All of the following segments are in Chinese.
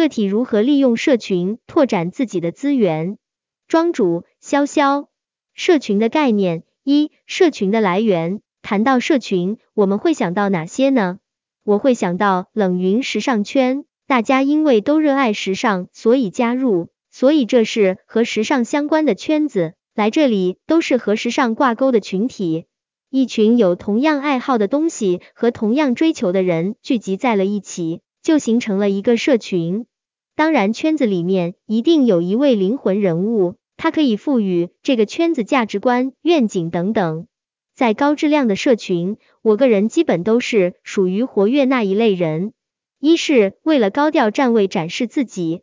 个体如何利用社群拓展自己的资源。庄主潇潇，社群的概念一，社群的来源。谈到社群，我们会想到哪些呢？我会想到冷云时尚圈，大家因为都热爱时尚，所以加入，所以这是和时尚相关的圈子。来这里都是和时尚挂钩的群体，一群有同样爱好的东西和同样追求的人聚集在了一起，就形成了一个社群。当然，圈子里面一定有一位灵魂人物，他可以赋予这个圈子价值观、愿景等等。在高质量的社群，我个人基本都是属于活跃那一类人。一是为了高调站位展示自己，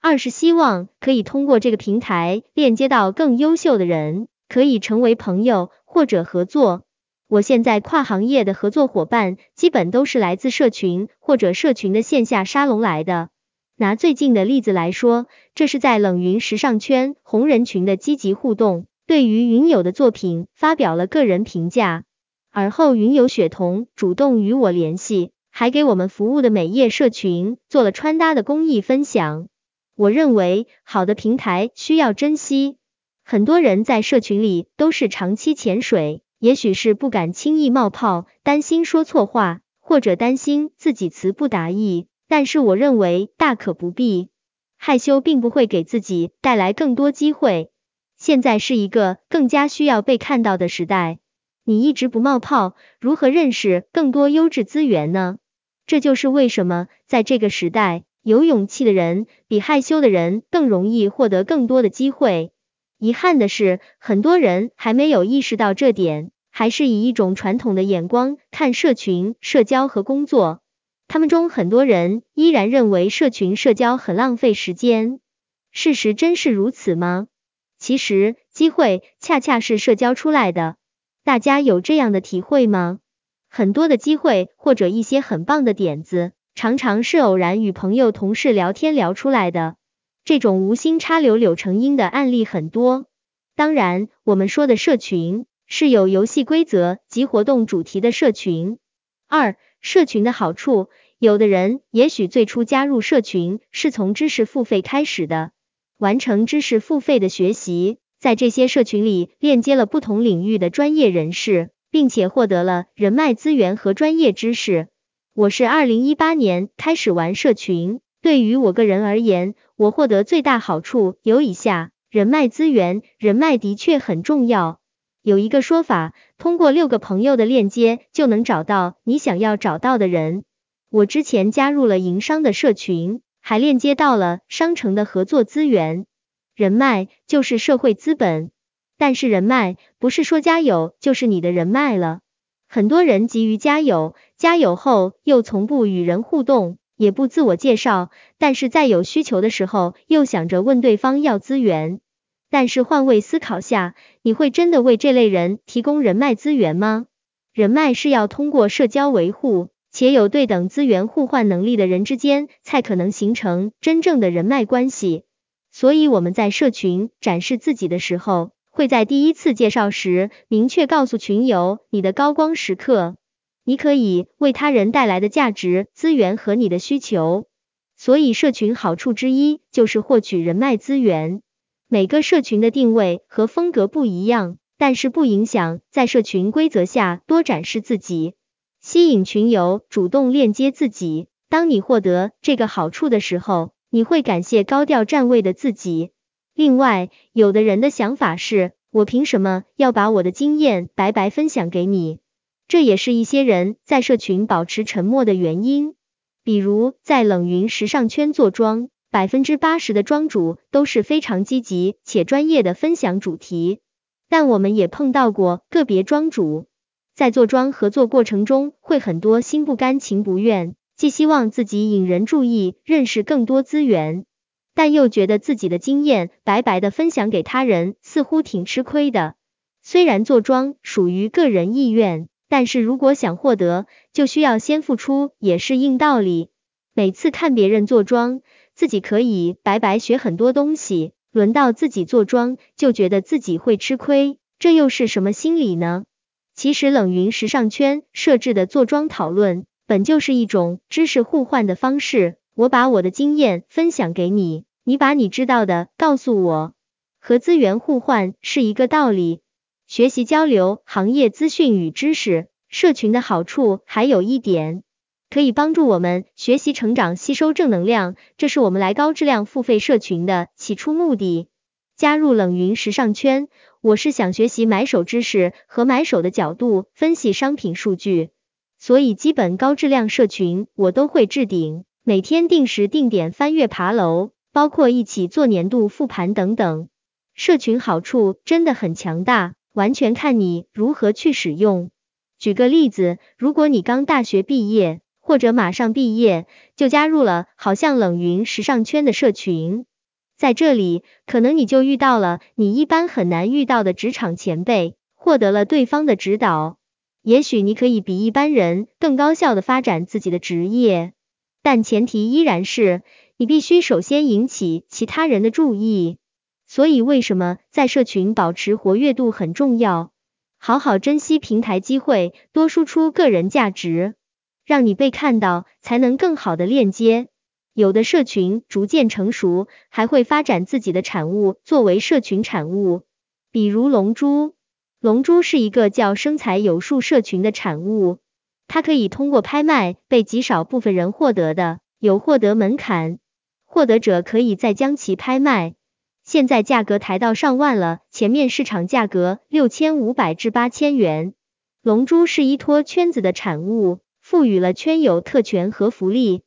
二是希望可以通过这个平台链接到更优秀的人，可以成为朋友或者合作。我现在跨行业的合作伙伴基本都是来自社群或者社群的线下沙龙来的。拿最近的例子来说，这是在冷云时尚圈红人群的积极互动。对于云友的作品发表了个人评价，而后云友雪彤主动与我联系，还给我们服务的美业社群做了穿搭的公益分享。我认为好的平台需要珍惜，很多人在社群里都是长期潜水，也许是不敢轻易冒泡，担心说错话，或者担心自己词不达意，但是我认为大可不必，害羞并不会给自己带来更多机会。现在是一个更加需要被看到的时代，你一直不冒泡，如何认识更多优质资源呢？这就是为什么在这个时代，有勇气的人比害羞的人更容易获得更多的机会。遗憾的是，很多人还没有意识到这点，还是以一种传统的眼光看社群、社交和工作。他们中很多人依然认为社群社交很浪费时间，事实真是如此吗？其实，机会恰恰是社交出来的。大家有这样的体会吗？很多的机会或者一些很棒的点子，常常是偶然与朋友、同事聊天聊出来的。这种无心插柳柳成荫的案例很多。当然，我们说的社群是有游戏规则及活动主题的社群。二、社群的好处，有的人也许最初加入社群是从知识付费开始的。完成知识付费的学习，在这些社群里链接了不同领域的专业人士，并且获得了人脉资源和专业知识。我是二零一八年开始玩社群，对于我个人而言，我获得最大好处有以下：人脉资源，人脉的确很重要。有一个说法，通过六个朋友的链接就能找到你想要找到的人。我之前加入了营商的社群。还链接到了商城的合作资源，人脉就是社会资本，但是人脉不是说加有就是你的人脉了。很多人急于加有，加有后又从不与人互动，也不自我介绍，但是在有需求的时候又想着问对方要资源。但是换位思考下，你会真的为这类人提供人脉资源吗？人脉是要通过社交维护。且有对等资源互换能力的人之间，才可能形成真正的人脉关系。所以我们在社群展示自己的时候，会在第一次介绍时明确告诉群友你的高光时刻，你可以为他人带来的价值、资源和你的需求。所以社群好处之一就是获取人脉资源。每个社群的定位和风格不一样，但是不影响在社群规则下多展示自己。吸引群友主动链接自己。当你获得这个好处的时候，你会感谢高调站位的自己。另外，有的人的想法是，我凭什么要把我的经验白白分享给你？这也是一些人在社群保持沉默的原因。比如在冷云时尚圈做庄，百分之八十的庄主都是非常积极且专业的分享主题，但我们也碰到过个别庄主。在做庄合作过程中，会很多心不甘情不愿，既希望自己引人注意，认识更多资源，但又觉得自己的经验白白的分享给他人，似乎挺吃亏的。虽然做庄属于个人意愿，但是如果想获得，就需要先付出，也是硬道理。每次看别人做庄，自己可以白白学很多东西，轮到自己做庄，就觉得自己会吃亏，这又是什么心理呢？其实冷云时尚圈设置的坐庄讨论，本就是一种知识互换的方式。我把我的经验分享给你，你把你知道的告诉我，和资源互换是一个道理。学习交流行业资讯与知识，社群的好处还有一点，可以帮助我们学习成长，吸收正能量，这是我们来高质量付费社群的起初目的。加入冷云时尚圈，我是想学习买手知识和买手的角度分析商品数据，所以基本高质量社群我都会置顶，每天定时定点翻阅爬楼，包括一起做年度复盘等等。社群好处真的很强大。完全看你如何去使用。举个例子，如果你刚大学毕业，或者马上毕业，就加入了好像冷云时尚圈的社群，在这里，可能你就遇到了你一般很难遇到的职场前辈，获得了对方的指导，也许你可以比一般人更高效的发展自己的职业，但前提依然是你必须首先引起其他人的注意。所以，为什么在社群保持活跃度很重要？好好珍惜平台机会，多输出个人价值，让你被看到，才能更好的链接。有的社群逐渐成熟，还会发展自己的产物作为社群产物，比如龙珠。龙珠是一个叫生财有术社群的产物，它可以通过拍卖被极少部分人获得的，有获得门槛，获得者可以再将其拍卖。现在价格抬到上万了，前面市场价格六千五百至八千元。龙珠是依托圈子的产物，赋予了圈友特权和福利，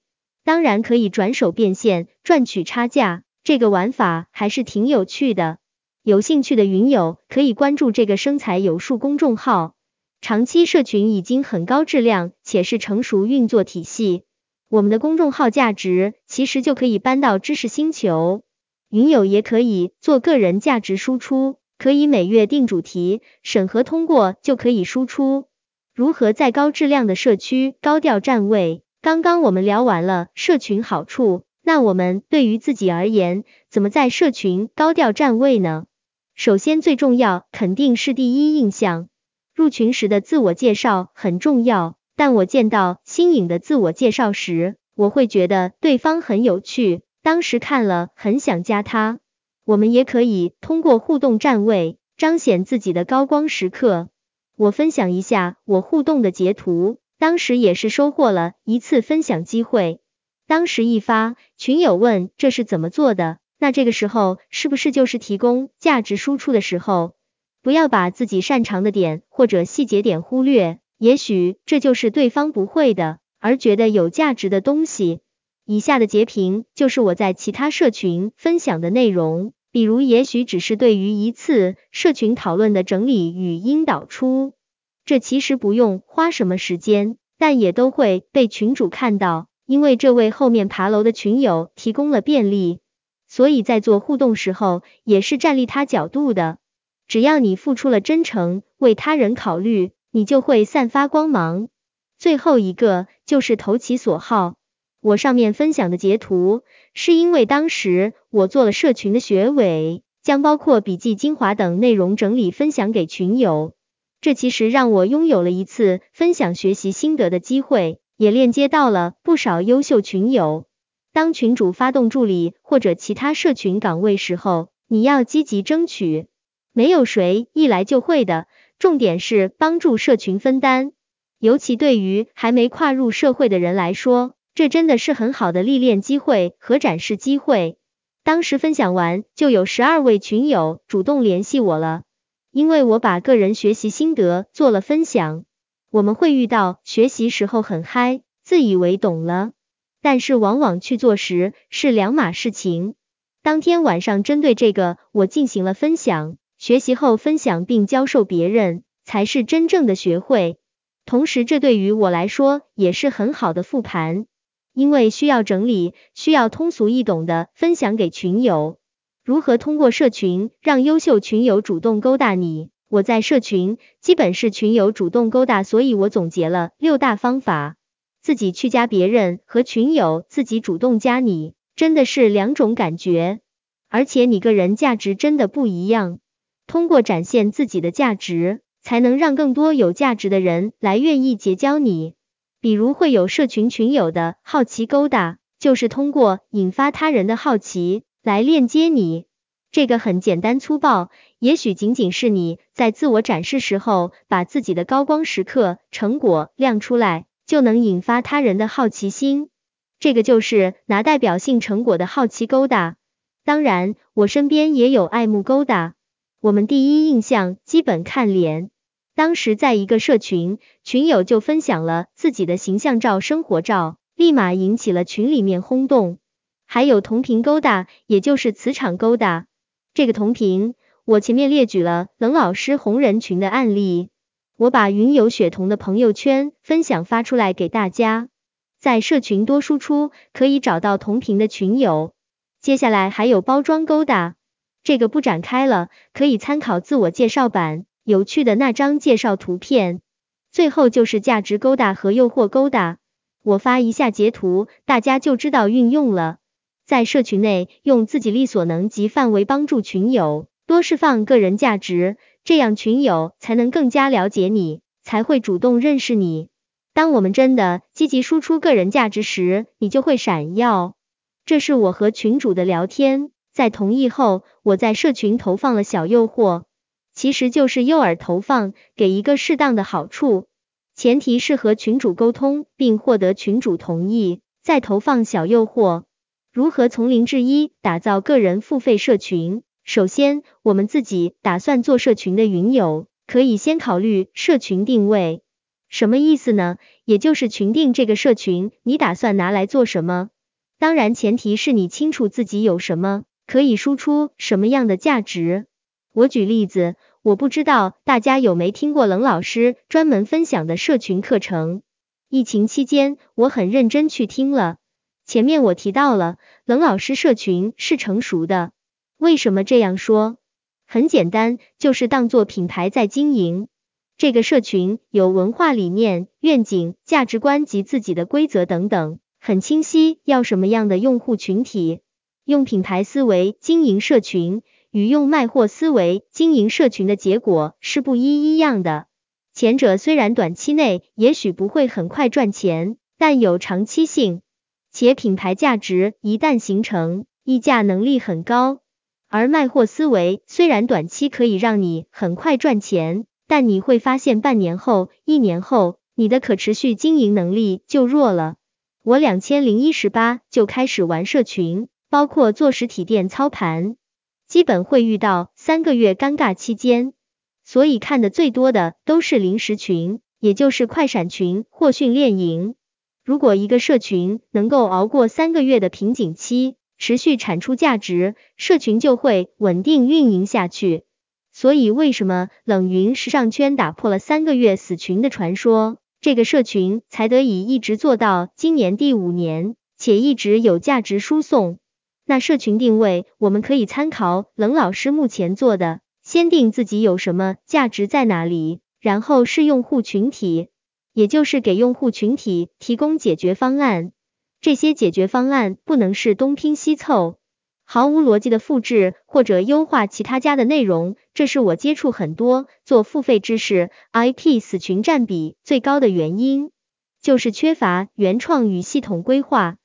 当然可以转手变现赚取差价，这个玩法还是挺有趣的。有兴趣的云友可以关注这个生财有术公众号，长期社群已经很高质量，且是成熟运作体系。我们的公众号价值其实就可以搬到知识星球。云友也可以做个人价值输出，可以每月定主题，审核通过就可以输出。如何在高质量的社区高调站位？刚刚我们聊完了社群好处，那我们对于自己而言，怎么在社群高调站位呢？首先最重要肯定是第一印象，入群时的自我介绍很重要。但我见到新颖的自我介绍时，我会觉得对方很有趣。当时看了很想加他，我们也可以通过互动站位彰显自己的高光时刻。我分享一下我互动的截图，当时也是收获了一次分享机会。当时一发，群友问这是怎么做的？那这个时候是不是就是提供价值输出的时候？不要把自己擅长的点或者细节点忽略，也许这就是对方不会的，而觉得有价值的东西。以下的截屏就是我在其他社群分享的内容，比如也许只是对于一次社群讨论的整理语音导出，这其实不用花什么时间，但也都会被群主看到，因为这为后面爬楼的群友提供了便利，所以在做互动时候也是站立他角度的，只要你付出了真诚，为他人考虑，你就会散发光芒。最后一个就是投其所好。我上面分享的截图，是因为当时我做了社群的学委，将包括笔记精华等内容整理分享给群友。这其实让我拥有了一次分享学习心得的机会，也链接到了不少优秀群友。当群主发动助理或者其他社群岗位时候，你要积极争取，没有谁一来就会的。重点是帮助社群分担，尤其对于还没跨入社会的人来说。这真的是很好的历练机会和展示机会。当时分享完，就有十二位群友主动联系我了，因为我把个人学习心得做了分享。我们会遇到学习时候很嗨，自以为懂了，但是往往去做时是两码事情。当天晚上针对这个，我进行了分享，学习后分享并教授别人，才是真正的学会。同时，这对于我来说也是很好的复盘。因为需要整理，需要通俗易懂的分享给群友。如何通过社群让优秀群友主动勾搭你？我在社群基本是群友主动勾搭，所以我总结了六大方法。自己去加别人和群友自己主动加你，真的是两种感觉，而且你个人价值真的不一样。通过展现自己的价值，才能让更多有价值的人来愿意结交你。比如会有社群群友的好奇勾搭，就是通过引发他人的好奇来链接你。这个很简单粗暴，也许仅仅是你在自我展示时候把自己的高光时刻成果亮出来，就能引发他人的好奇心。这个就是拿代表性成果的好奇勾搭。当然，我身边也有爱慕勾搭。我们第一印象基本看脸。当时在一个社群，群友就分享了自己的形象照、生活照，立马引起了群里面轰动。还有同频勾搭，也就是磁场勾搭。这个同频，我前面列举了冷老师红人群的案例，我把云有雪桐的朋友圈分享发出来给大家。在社群多输出，可以找到同频的群友。接下来还有包装勾搭，这个不展开了，可以参考自我介绍版有趣的那张介绍图片。最后就是价值勾搭和诱惑勾搭，我发一下截图，大家就知道运用了。在社群内用自己力所能及范围帮助群友，多释放个人价值，这样群友才能更加了解你，才会主动认识你。当我们真的积极输出个人价值时，你就会闪耀。这是我和群主的聊天，在同意后，我在社群投放了小诱惑，其实就是诱饵投放，给一个适当的好处，前提是和群主沟通并获得群主同意，再投放小诱惑。如何从零至一打造个人付费社群？首先，我们自己打算做社群的云友，可以先考虑社群定位。什么意思呢？也就是群定这个社群，你打算拿来做什么？当然，前提是你清楚自己有什么，可以输出什么样的价值。我举例子，我不知道大家有没听过冷老师专门分享的社群课程。疫情期间，我很认真去听了。前面我提到了，冷老师社群是成熟的。为什么这样说？很简单，就是当做品牌在经营。这个社群有文化理念、愿景、价值观及自己的规则等等，很清晰。要什么样的用户群体？用品牌思维经营社群，与用卖货思维经营社群的结果是不一一样的。前者虽然短期内也许不会很快赚钱，但有长期性，且品牌价值一旦形成，溢价能力很高。而卖货思维虽然短期可以让你很快赚钱。但你会发现，半年后、一年后，你的可持续经营能力就弱了。我两千零一十八就开始玩社群，包括做实体店操盘，基本会遇到三个月尴尬期间，所以看的最多的都是临时群，也就是快闪群或训练营。如果一个社群能够熬过三个月的瓶颈期，持续产出价值，社群就会稳定运营下去。所以，为什么冷云时尚圈打破了三个月死群的传说，这个社群才得以一直做到今年第五年，且一直有价值输送？那社群定位，我们可以参考冷老师目前做的，先定自己有什么价值在哪里，然后是用户群体，也就是给用户群体提供解决方案。这些解决方案不能是东拼西凑。毫无逻辑的复制或者优化其他家的内容，这是我接触很多做付费知识 IP 死群占比最高的原因，就是缺乏原创与系统规划，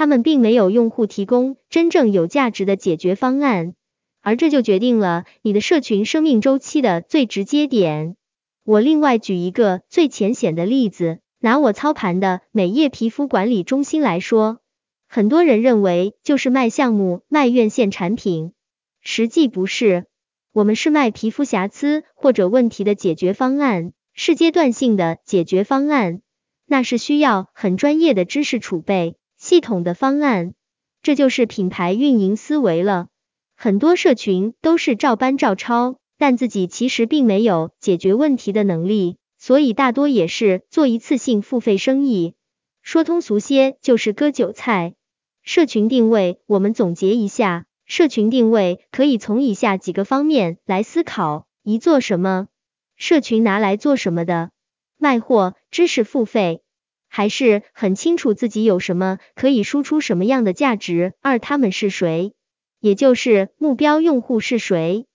他们并没有用户提供真正有价值的解决方案，而这就决定了你的社群生命周期的最直接点。我另外举一个最浅显的例子，拿我操盘的美业皮肤管理中心来说。很多人认为就是卖项目、卖院线产品，实际不是。我们是卖皮肤瑕疵或者问题的解决方案，是阶段性的解决方案，那是需要很专业的知识储备、系统的方案。这就是品牌运营思维了。很多社群都是照搬照抄，但自己其实并没有解决问题的能力，所以大多也是做一次性付费生意。说通俗些，就是割韭菜。社群定位，我们总结一下，社群定位可以从以下几个方面来思考：一、做什么？社群拿来做什么的？卖货、知识付费，还是很清楚自己有什么，可以输出什么样的价值？二、他们是谁？也就是目标用户是谁？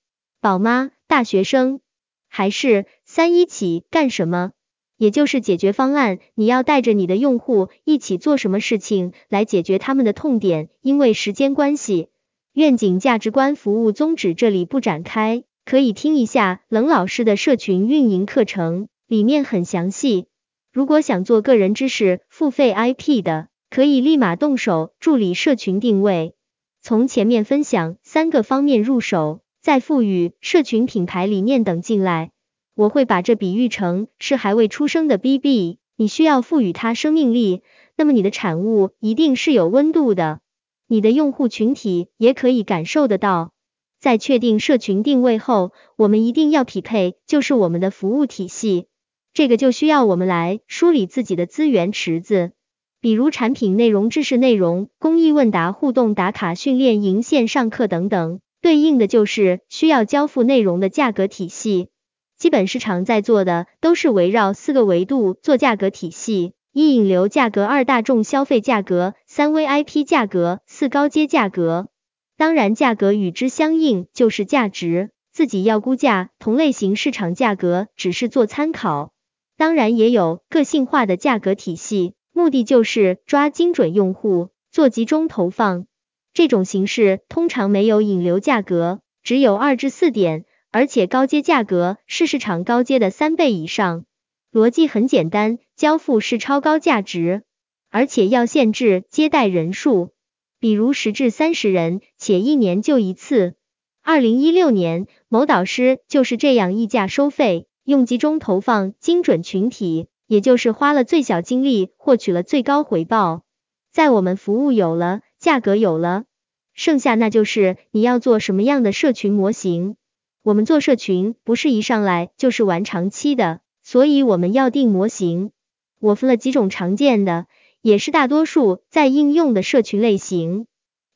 宝妈、大学生，还是三一起干什么？也就是解决方案，你要带着你的用户一起做什么事情来解决他们的痛点。因为时间关系，愿景、价值观、服务宗旨这里不展开，可以听一下冷老师的社群运营课程，里面很详细。如果想做个人知识付费 IP 的，可以立马动手助理社群定位。从前面分享三个方面入手，再赋予社群品牌理念等进来。我会把这比喻成是还未出生的 BB，你需要赋予它生命力，那么你的产物一定是有温度的，你的用户群体也可以感受得到。在确定社群定位后，我们一定要匹配，就是我们的服务体系，这个就需要我们来梳理自己的资源池子，比如产品内容、知识内容、公益问答、互动打卡、训练营、线上课等等，对应的就是需要交付内容的价格体系。基本市场在做的都是围绕四个维度做价格体系：一引流价格，二大众消费价格，三 VIP 价格，四高阶价格。当然，价格与之相应就是价值，自己要估价。同类型市场价格只是做参考，当然也有个性化的价格体系，目的就是抓精准用户，做集中投放。这种形式通常没有引流价格，只有二至四点。而且高阶价格是市场高阶的三倍以上，逻辑很简单，交付是超高价值，而且要限制接待人数，比如十至三十人，且一年就一次。二零一六年，某导师就是这样议价收费，用集中投放精准群体，也就是花了最小精力获取了最高回报。在我们服务有了，价格有了，剩下那就是你要做什么样的社群模型。我们做社群不是一上来就是玩长期的，所以我们要定模型。我分了几种常见的，也是大多数在应用的社群类型：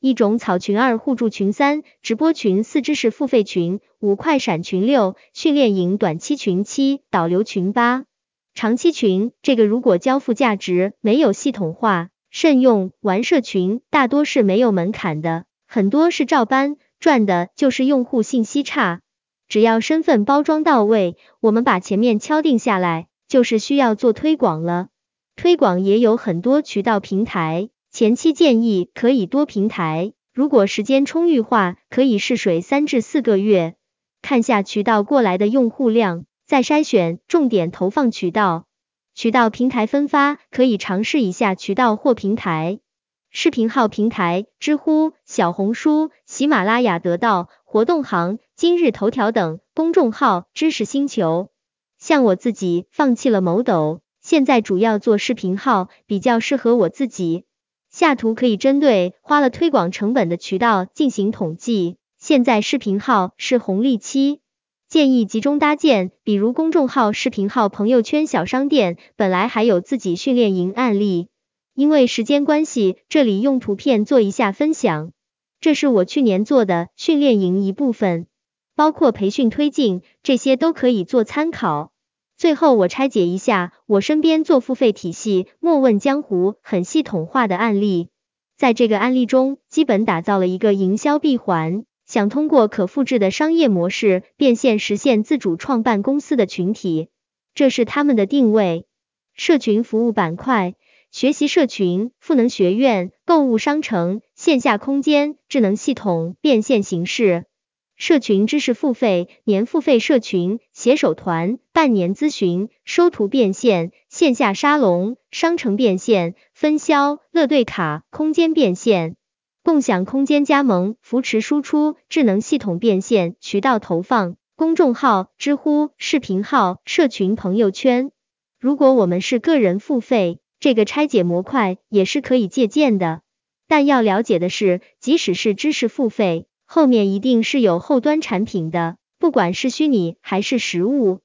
一种草群，二互助群，三直播群，四知识付费群，五快闪群，六训练营短期群，七导流群，八长期群。这个如果交付价值没有系统化，慎用玩社群，大多是没有门槛的，很多是照搬，赚的就是用户信息差。只要身份包装到位，我们把前面敲定下来，就是需要做推广了。推广也有很多渠道平台，前期建议可以多平台，如果时间充裕话，可以试水三至四个月，看下渠道过来的用户量，再筛选重点投放渠道。渠道平台分发，可以尝试一下渠道或平台。视频号平台：知乎、小红书、喜马拉雅、得到、活动行、今日头条等；公众号：知识星球。像我自己放弃了某抖，现在主要做视频号，比较适合我自己。下图可以针对花了推广成本的渠道进行统计。现在视频号是红利期，建议集中搭建，比如公众号、视频号、朋友圈、小商店。本来还有自己训练营案例。因为时间关系，这里用图片做一下分享。这是我去年做的训练营一部分，包括培训推进，这些都可以做参考。最后我拆解一下我身边做付费体系莫问江湖很系统化的案例，在这个案例中，基本打造了一个营销闭环，想通过可复制的商业模式变现实现自主创办公司的群体，这是他们的定位。社群服务板块。学习社群、赋能学院、购物商城、线下空间、智能系统、变现形式、社群知识付费、年付费社群、携手团、半年咨询、收徒变现、线下沙龙、商城变现、分销、乐队卡、空间变现、共享空间加盟、扶持输出、智能系统变现、渠道投放、公众号、知乎、视频号、社群朋友圈。如果我们是个人付费。这个拆解模块也是可以借鉴的，但要了解的是，即使是知识付费，后面一定是有后端产品的，不管是虚拟还是实物。